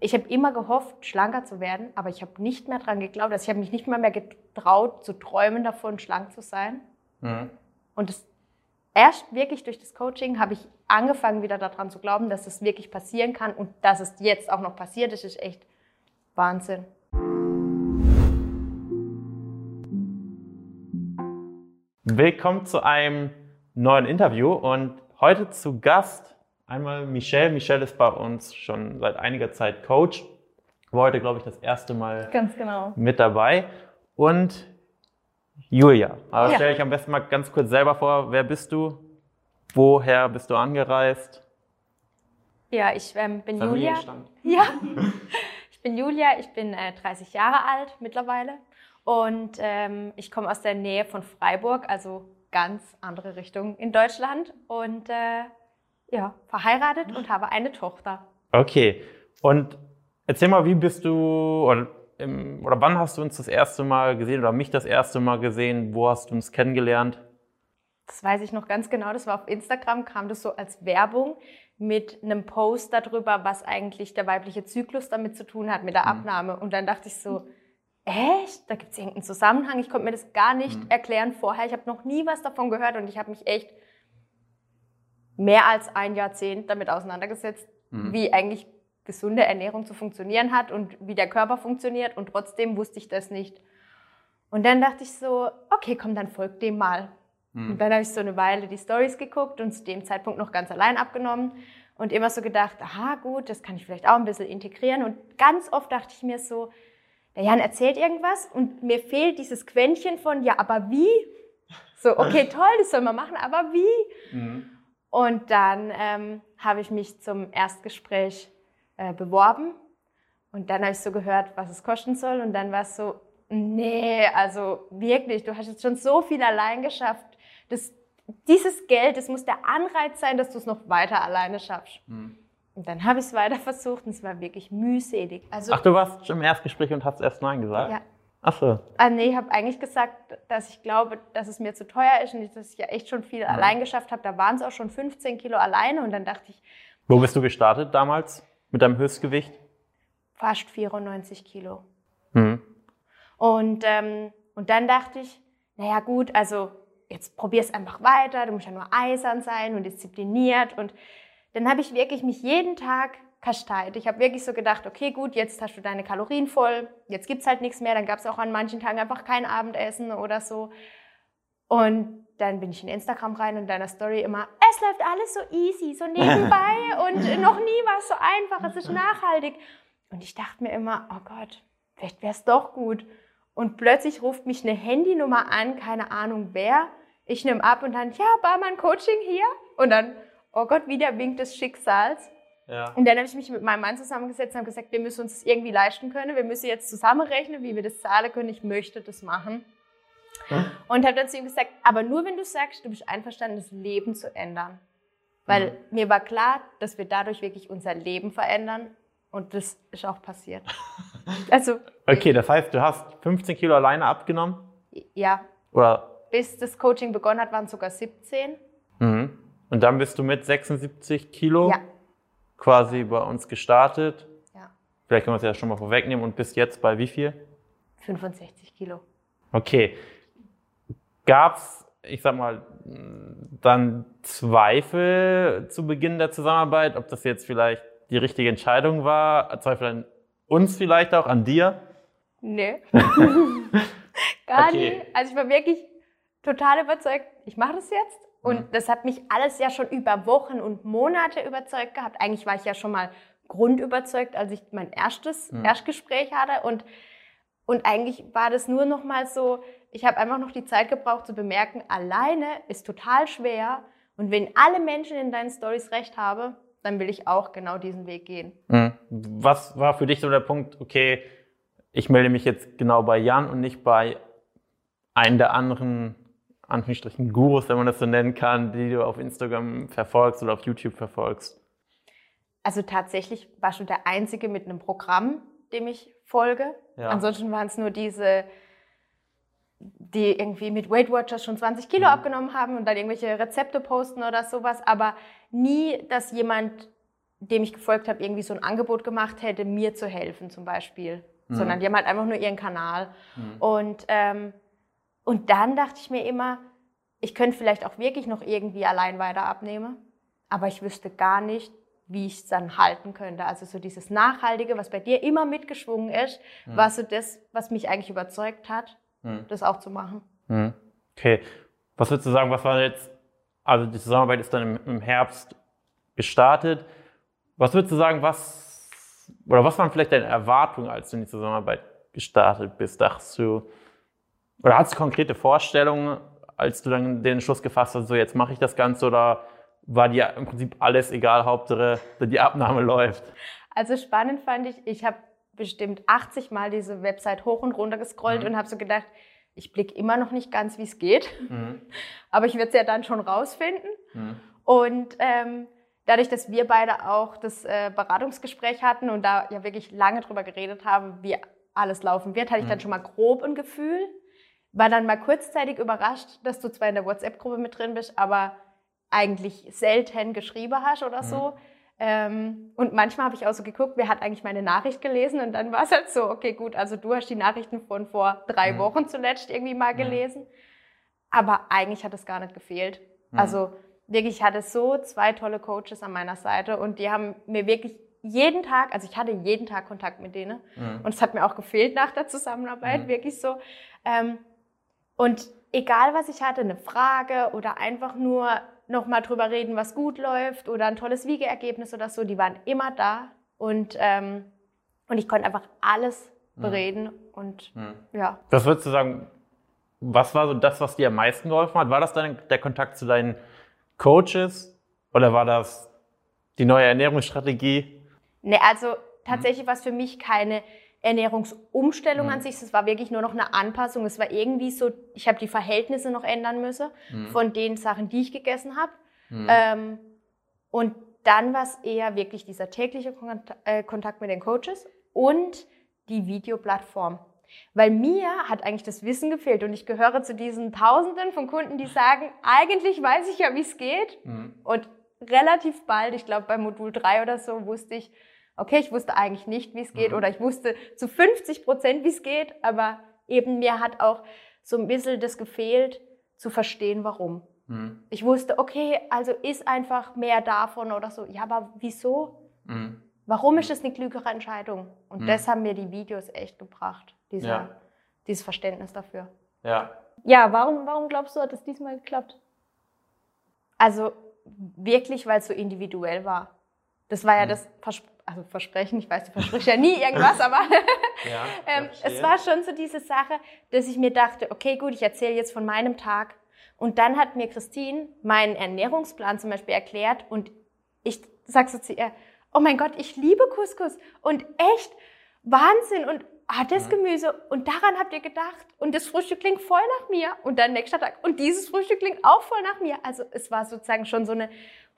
ich habe immer gehofft, schlanker zu werden, aber ich habe nicht mehr dran geglaubt. Also ich habe mich nicht mal mehr getraut, zu träumen davon, schlank zu sein. Mhm. Und das, erst wirklich durch das Coaching habe ich angefangen, wieder daran zu glauben, dass das wirklich passieren kann und dass es jetzt auch noch passiert. Das ist echt Wahnsinn. Willkommen zu einem neuen Interview und heute zu Gast Einmal Michelle. Michelle ist bei uns schon seit einiger Zeit Coach. War heute, glaube ich, das erste Mal ganz genau. mit dabei. Und Julia. Aber ja. stell dich am besten mal ganz kurz selber vor. Wer bist du? Woher bist du angereist? Ja, ich ähm, bin Julia. Ja, ich bin Julia. Ich bin äh, 30 Jahre alt mittlerweile. Und ähm, ich komme aus der Nähe von Freiburg, also ganz andere Richtung in Deutschland. Und äh, ja, verheiratet und habe eine Tochter. Okay. Und erzähl mal, wie bist du oder, im, oder wann hast du uns das erste Mal gesehen oder mich das erste Mal gesehen? Wo hast du uns kennengelernt? Das weiß ich noch ganz genau. Das war auf Instagram, kam das so als Werbung mit einem Post darüber, was eigentlich der weibliche Zyklus damit zu tun hat, mit der mhm. Abnahme. Und dann dachte ich so, echt? Da gibt es irgendeinen Zusammenhang. Ich konnte mir das gar nicht mhm. erklären vorher. Ich habe noch nie was davon gehört und ich habe mich echt mehr als ein Jahrzehnt damit auseinandergesetzt, mhm. wie eigentlich gesunde Ernährung zu funktionieren hat und wie der Körper funktioniert und trotzdem wusste ich das nicht. Und dann dachte ich so, okay, komm, dann folg dem mal. Mhm. Und dann habe ich so eine Weile die Stories geguckt und zu dem Zeitpunkt noch ganz allein abgenommen und immer so gedacht, aha, gut, das kann ich vielleicht auch ein bisschen integrieren. Und ganz oft dachte ich mir so, der Jan erzählt irgendwas und mir fehlt dieses Quäntchen von, ja, aber wie? So, okay, toll, das soll man machen, aber wie? Mhm. Und dann ähm, habe ich mich zum Erstgespräch äh, beworben. Und dann habe ich so gehört, was es kosten soll. Und dann war es so, nee, also wirklich, du hast jetzt schon so viel allein geschafft. Das, dieses Geld, das muss der Anreiz sein, dass du es noch weiter alleine schaffst. Mhm. Und dann habe ich es weiter versucht und es war wirklich mühselig. Also, Ach, du warst schon im Erstgespräch und hast erst Nein gesagt? Ja. Ach so. Ah, nee, ich habe eigentlich gesagt, dass ich glaube, dass es mir zu teuer ist und dass ich ja echt schon viel ja. allein geschafft habe. Da waren es auch schon 15 Kilo alleine und dann dachte ich. Wo bist du gestartet damals mit deinem Höchstgewicht? Fast 94 Kilo. Mhm. Und, ähm, und dann dachte ich, naja gut, also jetzt probier es einfach weiter, du musst ja nur eisern sein und diszipliniert. Und dann habe ich wirklich mich jeden Tag kasteit. Ich habe wirklich so gedacht, okay, gut, jetzt hast du deine Kalorien voll, jetzt gibt's halt nichts mehr. Dann gab's auch an manchen Tagen einfach kein Abendessen oder so. Und dann bin ich in Instagram rein und deiner Story immer, es läuft alles so easy, so nebenbei und noch nie war es so einfach, es ist nachhaltig. Und ich dachte mir immer, oh Gott, vielleicht wäre es doch gut. Und plötzlich ruft mich eine Handynummer an, keine Ahnung wer. Ich nehme ab und dann, ja, Barmann Coaching hier. Und dann, oh Gott, wieder Wink des Schicksals. Ja. Und dann habe ich mich mit meinem Mann zusammengesetzt und habe gesagt, wir müssen uns das irgendwie leisten können. Wir müssen jetzt zusammenrechnen, wie wir das zahlen können. Ich möchte das machen. Hm? Und habe dann zu ihm gesagt, aber nur wenn du sagst, du bist einverstanden, das Leben zu ändern. Weil mhm. mir war klar, dass wir dadurch wirklich unser Leben verändern. Und das ist auch passiert. also. Okay, das heißt, du hast 15 Kilo alleine abgenommen? Ja. Oder? Bis das Coaching begonnen hat, waren es sogar 17. Mhm. Und dann bist du mit 76 Kilo? Ja quasi bei uns gestartet. Ja. Vielleicht können wir es ja schon mal vorwegnehmen und bis jetzt bei wie viel? 65 Kilo. Okay. Gab es, ich sag mal, dann Zweifel zu Beginn der Zusammenarbeit, ob das jetzt vielleicht die richtige Entscheidung war? Zweifel an uns vielleicht auch, an dir? Nee. Gar okay. nicht. Also ich war wirklich total überzeugt, ich mache das jetzt und das hat mich alles ja schon über Wochen und Monate überzeugt gehabt. Eigentlich war ich ja schon mal grundüberzeugt, als ich mein erstes mhm. Erstgespräch hatte. Und, und eigentlich war das nur noch mal so, ich habe einfach noch die Zeit gebraucht zu bemerken, alleine ist total schwer. Und wenn alle Menschen in deinen Stories recht haben, dann will ich auch genau diesen Weg gehen. Mhm. Was war für dich so der Punkt, okay, ich melde mich jetzt genau bei Jan und nicht bei einem der anderen Anführungsstrichen Gurus, wenn man das so nennen kann, die du auf Instagram verfolgst oder auf YouTube verfolgst? Also tatsächlich warst du der Einzige mit einem Programm, dem ich folge. Ja. Ansonsten waren es nur diese, die irgendwie mit Weight Watchers schon 20 Kilo mhm. abgenommen haben und dann irgendwelche Rezepte posten oder sowas, aber nie, dass jemand dem ich gefolgt habe, irgendwie so ein Angebot gemacht hätte, mir zu helfen zum Beispiel. Mhm. Sondern die haben halt einfach nur ihren Kanal. Mhm. Und, ähm, und dann dachte ich mir immer, ich könnte vielleicht auch wirklich noch irgendwie allein weiter abnehmen, aber ich wüsste gar nicht, wie ich es dann halten könnte. Also so dieses Nachhaltige, was bei dir immer mitgeschwungen ist, mhm. war so das, was mich eigentlich überzeugt hat, mhm. das auch zu machen. Mhm. Okay. Was würdest du sagen, was war jetzt, also die Zusammenarbeit ist dann im, im Herbst gestartet. Was würdest du sagen, was, oder was waren vielleicht deine Erwartungen, als du in die Zusammenarbeit gestartet bist? Dachtest du, oder hast du konkrete Vorstellungen, als du dann den Schluss gefasst hast, so jetzt mache ich das Ganze oder war dir im Prinzip alles egal, Hauptsache die Abnahme läuft? Also spannend fand ich, ich habe bestimmt 80 Mal diese Website hoch und runter gescrollt mhm. und habe so gedacht, ich blicke immer noch nicht ganz, wie es geht. Mhm. Aber ich werde es ja dann schon rausfinden. Mhm. Und ähm, dadurch, dass wir beide auch das äh, Beratungsgespräch hatten und da ja wirklich lange drüber geredet haben, wie alles laufen wird, hatte ich dann mhm. schon mal grob ein Gefühl. War dann mal kurzzeitig überrascht, dass du zwar in der WhatsApp-Gruppe mit drin bist, aber eigentlich selten geschrieben hast oder so. Mhm. Ähm, und manchmal habe ich auch so geguckt, wer hat eigentlich meine Nachricht gelesen und dann war es halt so, okay, gut, also du hast die Nachrichten von vor drei mhm. Wochen zuletzt irgendwie mal mhm. gelesen. Aber eigentlich hat es gar nicht gefehlt. Mhm. Also wirklich, ich hatte so zwei tolle Coaches an meiner Seite und die haben mir wirklich jeden Tag, also ich hatte jeden Tag Kontakt mit denen mhm. und es hat mir auch gefehlt nach der Zusammenarbeit, mhm. wirklich so. Ähm, und egal was ich hatte, eine Frage oder einfach nur nochmal drüber reden, was gut läuft oder ein tolles Wiegeergebnis oder so, die waren immer da und, ähm, und ich konnte einfach alles mhm. bereden mhm. und mhm. ja. Was würdest du sagen, was war so das, was dir am meisten geholfen hat? War das dann der Kontakt zu deinen Coaches oder war das die neue Ernährungsstrategie? Ne, also tatsächlich mhm. war es für mich keine Ernährungsumstellung mhm. an sich, es war wirklich nur noch eine Anpassung. Es war irgendwie so, ich habe die Verhältnisse noch ändern müssen mhm. von den Sachen, die ich gegessen habe. Mhm. Ähm, und dann war es eher wirklich dieser tägliche äh, Kontakt mit den Coaches und die Videoplattform. Weil mir hat eigentlich das Wissen gefehlt und ich gehöre zu diesen Tausenden von Kunden, die sagen, eigentlich weiß ich ja, wie es geht. Mhm. Und relativ bald, ich glaube bei Modul 3 oder so, wusste ich, okay, ich wusste eigentlich nicht, wie es geht mhm. oder ich wusste zu 50 Prozent, wie es geht, aber eben mir hat auch so ein bisschen das gefehlt, zu verstehen, warum. Mhm. Ich wusste, okay, also ist einfach mehr davon oder so. Ja, aber wieso? Mhm. Warum ist das eine klügere Entscheidung? Und mhm. das haben mir die Videos echt gebracht, dieser, ja. dieses Verständnis dafür. Ja. Ja, warum, warum glaubst du, hat es diesmal geklappt? Also wirklich, weil es so individuell war. Das war ja mhm. das also Versprechen, ich weiß, du versprichst ja nie irgendwas, aber ja, ähm, es war schon so diese Sache, dass ich mir dachte, okay, gut, ich erzähle jetzt von meinem Tag. Und dann hat mir Christine meinen Ernährungsplan zum Beispiel erklärt und ich sag so zu ihr, oh mein Gott, ich liebe Couscous. Und echt Wahnsinn. Und ah, das mhm. Gemüse. Und daran habt ihr gedacht. Und das Frühstück klingt voll nach mir. Und dann nächster Tag. Und dieses Frühstück klingt auch voll nach mir. Also es war sozusagen schon so eine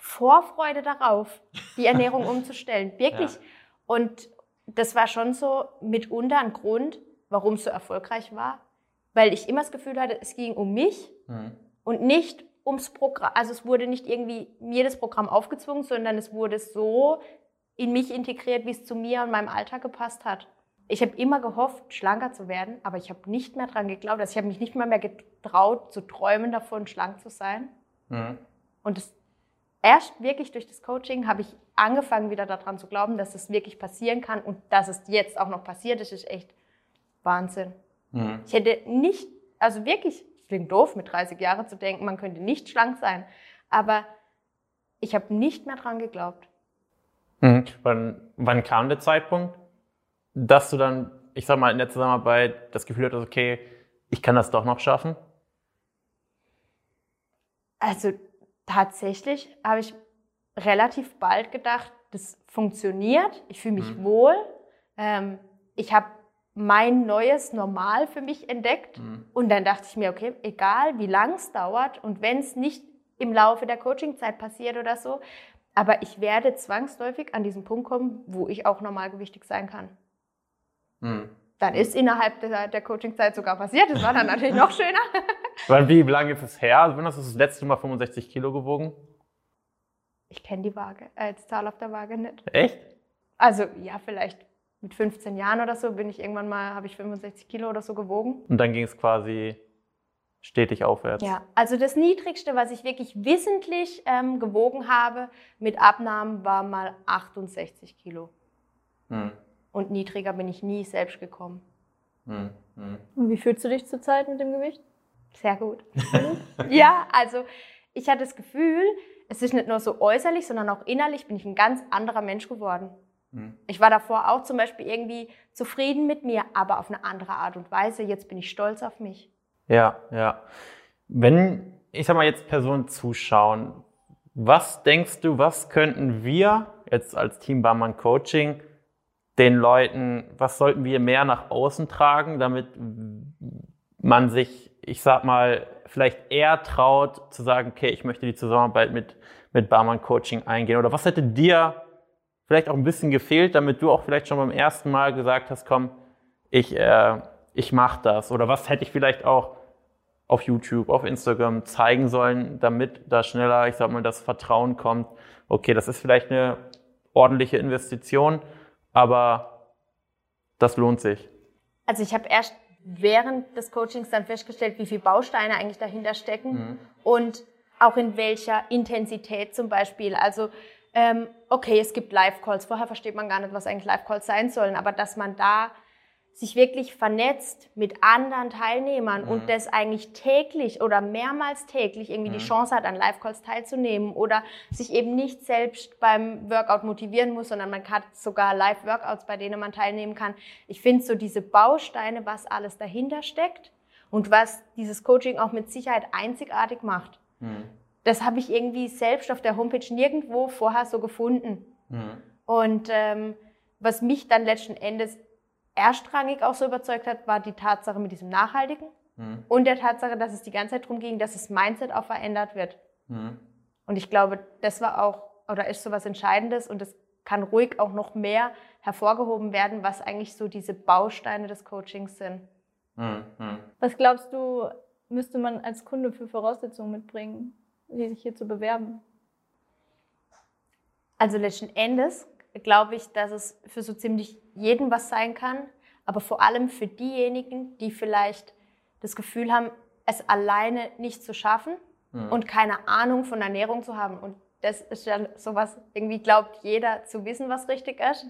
Vorfreude darauf, die Ernährung umzustellen. Wirklich. Ja. Und das war schon so mitunter ein Grund, warum es so erfolgreich war, weil ich immer das Gefühl hatte, es ging um mich mhm. und nicht ums Programm. Also es wurde nicht irgendwie mir das Programm aufgezwungen, sondern es wurde so in mich integriert, wie es zu mir und meinem Alltag gepasst hat. Ich habe immer gehofft, schlanker zu werden, aber ich habe nicht mehr dran geglaubt. Also ich habe mich nicht mal mehr getraut, zu träumen davon, schlank zu sein. Mhm. Und das erst wirklich durch das Coaching habe ich angefangen, wieder daran zu glauben, dass es wirklich passieren kann und dass es jetzt auch noch passiert ist, ist echt Wahnsinn. Mhm. Ich hätte nicht, also wirklich, klingt doof, mit 30 Jahren zu denken, man könnte nicht schlank sein, aber ich habe nicht mehr dran geglaubt. Mhm. Wann, wann kam der Zeitpunkt, dass du dann, ich sag mal, in der Zusammenarbeit das Gefühl hattest, okay, ich kann das doch noch schaffen? Also tatsächlich habe ich relativ bald gedacht, das funktioniert, ich fühle mich mhm. wohl, ähm, ich habe mein neues Normal für mich entdeckt mhm. und dann dachte ich mir, okay, egal wie lang es dauert und wenn es nicht im Laufe der Coachingzeit passiert oder so, aber ich werde zwangsläufig an diesen Punkt kommen, wo ich auch normalgewichtig sein kann. Mhm. Dann ist innerhalb der, der Coachingzeit sogar passiert. Das war dann natürlich noch schöner. Wie lange ist es her? Also, wann hast du das letzte Mal 65 Kilo gewogen? Ich kenne die Waage, äh, die Zahl auf der Waage nicht. Echt? Also ja, vielleicht mit 15 Jahren oder so bin ich irgendwann mal, habe ich 65 Kilo oder so gewogen. Und dann ging es quasi stetig aufwärts. Ja, also das Niedrigste, was ich wirklich wissentlich ähm, gewogen habe mit Abnahmen, war mal 68 Kilo. Hm. Und niedriger bin ich nie selbst gekommen. Hm. Hm. Und wie fühlst du dich zurzeit mit dem Gewicht? Sehr gut. ja, also ich hatte das Gefühl, es ist nicht nur so äußerlich, sondern auch innerlich bin ich ein ganz anderer Mensch geworden. Hm. Ich war davor auch zum Beispiel irgendwie zufrieden mit mir, aber auf eine andere Art und Weise. Jetzt bin ich stolz auf mich. Ja, ja. Wenn, ich sag mal, jetzt Personen zuschauen, was denkst du, was könnten wir jetzt als Team Barmann Coaching den Leuten, was sollten wir mehr nach außen tragen, damit man sich, ich sag mal, vielleicht eher traut zu sagen, okay, ich möchte die Zusammenarbeit mit, mit Barmann Coaching eingehen? Oder was hätte dir vielleicht auch ein bisschen gefehlt, damit du auch vielleicht schon beim ersten Mal gesagt hast, komm, ich, äh, ich mache das? Oder was hätte ich vielleicht auch auf YouTube, auf Instagram zeigen sollen, damit da schneller, ich sag mal, das Vertrauen kommt, okay, das ist vielleicht eine ordentliche Investition, aber das lohnt sich. Also ich habe erst während des Coachings dann festgestellt, wie viele Bausteine eigentlich dahinter stecken Mhm. und auch in welcher Intensität zum Beispiel. Also ähm, okay, es gibt Live-Calls. Vorher versteht man gar nicht, was eigentlich Live-Calls sein sollen, aber dass man da sich wirklich vernetzt mit anderen Teilnehmern und das eigentlich täglich oder mehrmals täglich irgendwie die Chance hat, an Live-Calls teilzunehmen oder sich eben nicht selbst beim Workout motivieren muss, sondern man hat sogar Live-Workouts, bei denen man teilnehmen kann. Ich finde so diese Bausteine, was alles dahinter steckt und was dieses Coaching auch mit Sicherheit einzigartig macht. Mhm. Das habe ich irgendwie selbst auf der Homepage nirgendwo vorher so gefunden. Mhm. Und ähm, was mich dann letzten Endes erstrangig auch so überzeugt hat, war die Tatsache mit diesem Nachhaltigen Mhm. und der Tatsache, dass es die ganze Zeit darum ging, dass das Mindset auch verändert wird. Mhm. Und ich glaube, das war auch oder ist so was Entscheidendes und das kann ruhig auch noch mehr hervorgehoben werden, was eigentlich so diese Bausteine des Coachings sind. Mhm. Mhm. Was glaubst du, müsste man als Kunde für Voraussetzungen mitbringen, sich hier zu bewerben? Also letzten Endes glaube ich, dass es für so ziemlich jeden was sein kann, aber vor allem für diejenigen, die vielleicht das Gefühl haben, es alleine nicht zu schaffen Mhm. und keine Ahnung von Ernährung zu haben. Und das ist ja sowas, irgendwie glaubt jeder zu wissen, was richtig ist.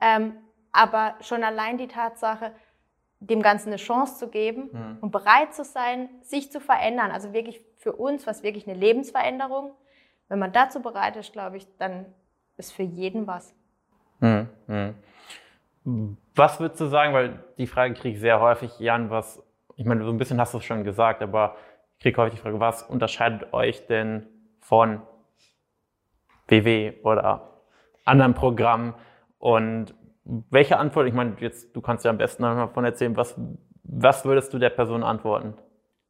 Ähm, aber schon allein die Tatsache, dem Ganzen eine Chance zu geben Mhm. und bereit zu sein, sich zu verändern. Also wirklich für uns was wirklich eine Lebensveränderung. Wenn man dazu bereit ist, glaube ich, dann ist für jeden was. Mhm. Mhm. Was würdest du sagen, weil die Frage kriege ich sehr häufig, Jan, was, ich meine, so ein bisschen hast du es schon gesagt, aber ich kriege häufig die Frage, was unterscheidet euch denn von WW oder anderen Programmen und welche Antwort, ich meine, jetzt, du kannst ja am besten davon erzählen, was, was würdest du der Person antworten?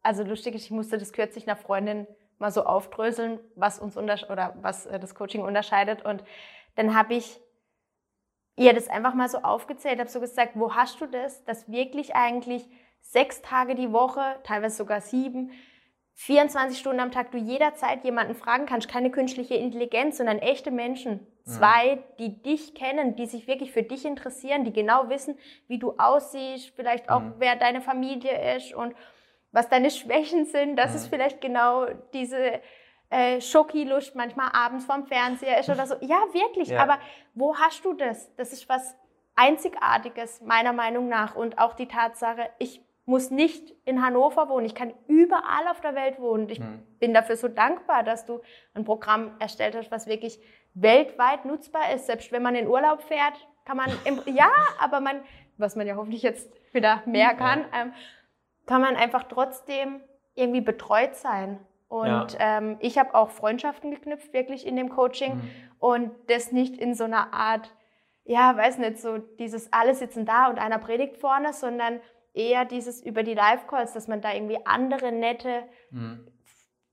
Also lustig ist, ich musste das kürzlich einer Freundin mal so aufdröseln, was uns oder was äh, das Coaching unterscheidet. Und dann habe ich ihr das einfach mal so aufgezählt, habe so gesagt, wo hast du das, dass wirklich eigentlich sechs Tage die Woche, teilweise sogar sieben, 24 Stunden am Tag du jederzeit jemanden fragen kannst, keine künstliche Intelligenz, sondern echte Menschen. Zwei, die dich kennen, die sich wirklich für dich interessieren, die genau wissen, wie du aussiehst, vielleicht auch, Mhm. wer deine Familie ist und was deine Schwächen sind. Das Mhm. ist vielleicht genau diese äh, Schoki-Lust manchmal abends vorm Fernseher ist oder so. Ja, wirklich. Ja. Aber wo hast du das? Das ist was Einzigartiges, meiner Meinung nach. Und auch die Tatsache, ich muss nicht in Hannover wohnen. Ich kann überall auf der Welt wohnen. Ich Mhm. bin dafür so dankbar, dass du ein Programm erstellt hast, was wirklich weltweit nutzbar ist. Selbst wenn man in Urlaub fährt, kann man, im, ja, aber man, was man ja hoffentlich jetzt wieder mehr kann, ähm, kann man einfach trotzdem irgendwie betreut sein. Und ähm, ich habe auch Freundschaften geknüpft, wirklich in dem Coaching. Mhm. Und das nicht in so einer Art, ja, weiß nicht, so dieses alle sitzen da und einer predigt vorne, sondern eher dieses über die Live-Calls, dass man da irgendwie andere nette, Mhm.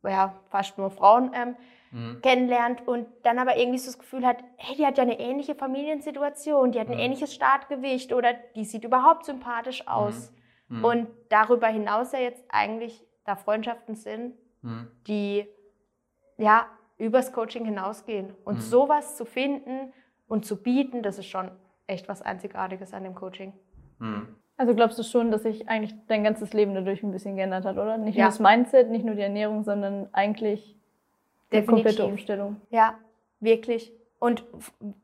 ja, fast nur Frauen ähm, Mhm. kennenlernt und dann aber irgendwie so das Gefühl hat, hey, die hat ja eine ähnliche Familiensituation, die hat ein Mhm. ähnliches Startgewicht oder die sieht überhaupt sympathisch aus. Mhm. Und darüber hinaus ja jetzt eigentlich da Freundschaften sind, Mhm. die ja übers Coaching hinausgehen. Und Mhm. sowas zu finden und zu bieten, das ist schon echt was Einzigartiges an dem Coaching. Hm. Also glaubst du schon, dass sich eigentlich dein ganzes Leben dadurch ein bisschen geändert hat, oder? Nicht Ja. nur das Mindset, nicht nur die Ernährung, sondern eigentlich eine komplette Umstellung. Ja, wirklich. Und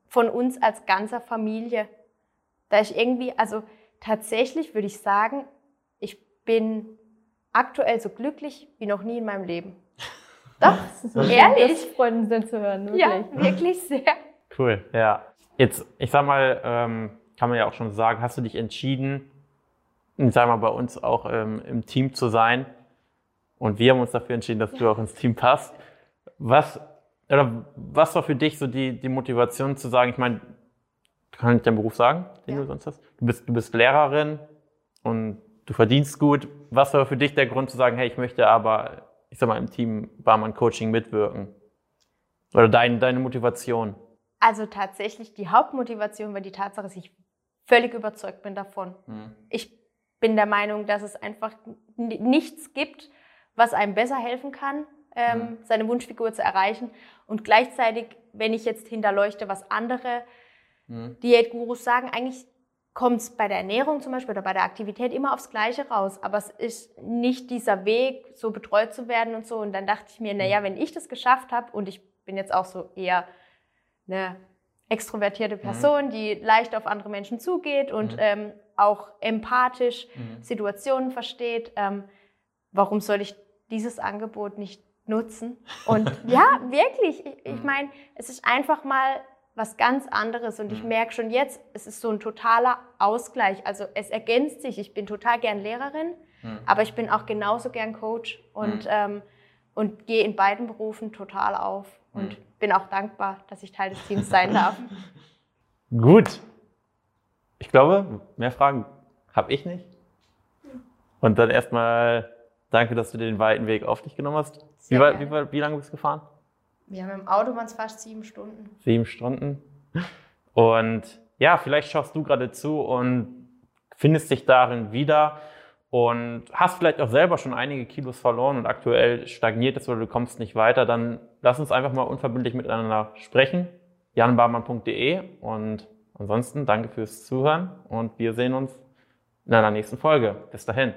von uns als ganzer Familie. Da ich irgendwie, also tatsächlich würde ich sagen, ich bin aktuell so glücklich wie noch nie in meinem Leben. Doch, Das ist so schön. Ehrlich? Das freut uns sehr zu hören, wirklich. ja, wirklich sehr. Cool, ja. Jetzt, ich sag mal, ähm, kann man ja auch schon sagen, hast du dich entschieden, ich sag mal, bei uns auch ähm, im Team zu sein? Und wir haben uns dafür entschieden, dass du auch ins Team passt. Was, oder was war für dich so die, die Motivation zu sagen, ich meine, kann ich deinen Beruf sagen, den Ja. du sonst hast? Du bist, du bist Lehrerin und du verdienst gut. Was war für dich der Grund zu sagen, hey, ich möchte aber, ich sag mal, im Team Barmann Coaching mitwirken? Oder dein, deine Motivation? Also tatsächlich die Hauptmotivation war die Tatsache, dass ich völlig überzeugt bin davon. Ich bin der Meinung, dass es einfach nichts gibt, was einem besser helfen kann, ähm, Mhm. seine Wunschfigur zu erreichen. Und gleichzeitig, wenn ich jetzt hinterleuchte, was andere Mhm. Diätgurus sagen, eigentlich kommt es bei der Ernährung zum Beispiel oder bei der Aktivität immer aufs Gleiche raus. Aber es ist nicht dieser Weg, so betreut zu werden und so. Und dann dachte ich mir, naja, wenn ich das geschafft habe und ich bin jetzt auch so eher eine extrovertierte Person, die leicht auf andere Menschen zugeht und Mhm. ähm, auch empathisch Mhm. Situationen versteht, ähm, warum soll ich dieses Angebot nicht nutzen? Und ja, wirklich, ich, ich Mhm. meine, es ist einfach mal was ganz anderes und ich Mhm. merke schon jetzt, es ist so ein totaler Ausgleich. Also es ergänzt sich. Ich bin total gern Lehrerin, Mhm. aber ich bin auch genauso gern Coach und, Mhm. ähm, und gehe in beiden Berufen total auf und Mhm. bin auch dankbar, dass ich Teil des Teams sein darf. Gut. Ich glaube, mehr Fragen habe ich nicht. Und dann erstmal danke, dass du den weiten Weg auf dich genommen hast. Wie, war, wie, war, wie lange bist du gefahren? Wir haben im Auto waren es fast sieben Stunden. Sieben Stunden. Und ja, vielleicht schaust du gerade zu und findest dich darin wieder und hast vielleicht auch selber schon einige Kilos verloren und aktuell stagniert es oder du kommst nicht weiter, dann lass uns einfach mal unverbindlich miteinander sprechen. janbarmann.de und ansonsten danke fürs Zuhören und wir sehen uns in einer nächsten Folge. Bis dahin.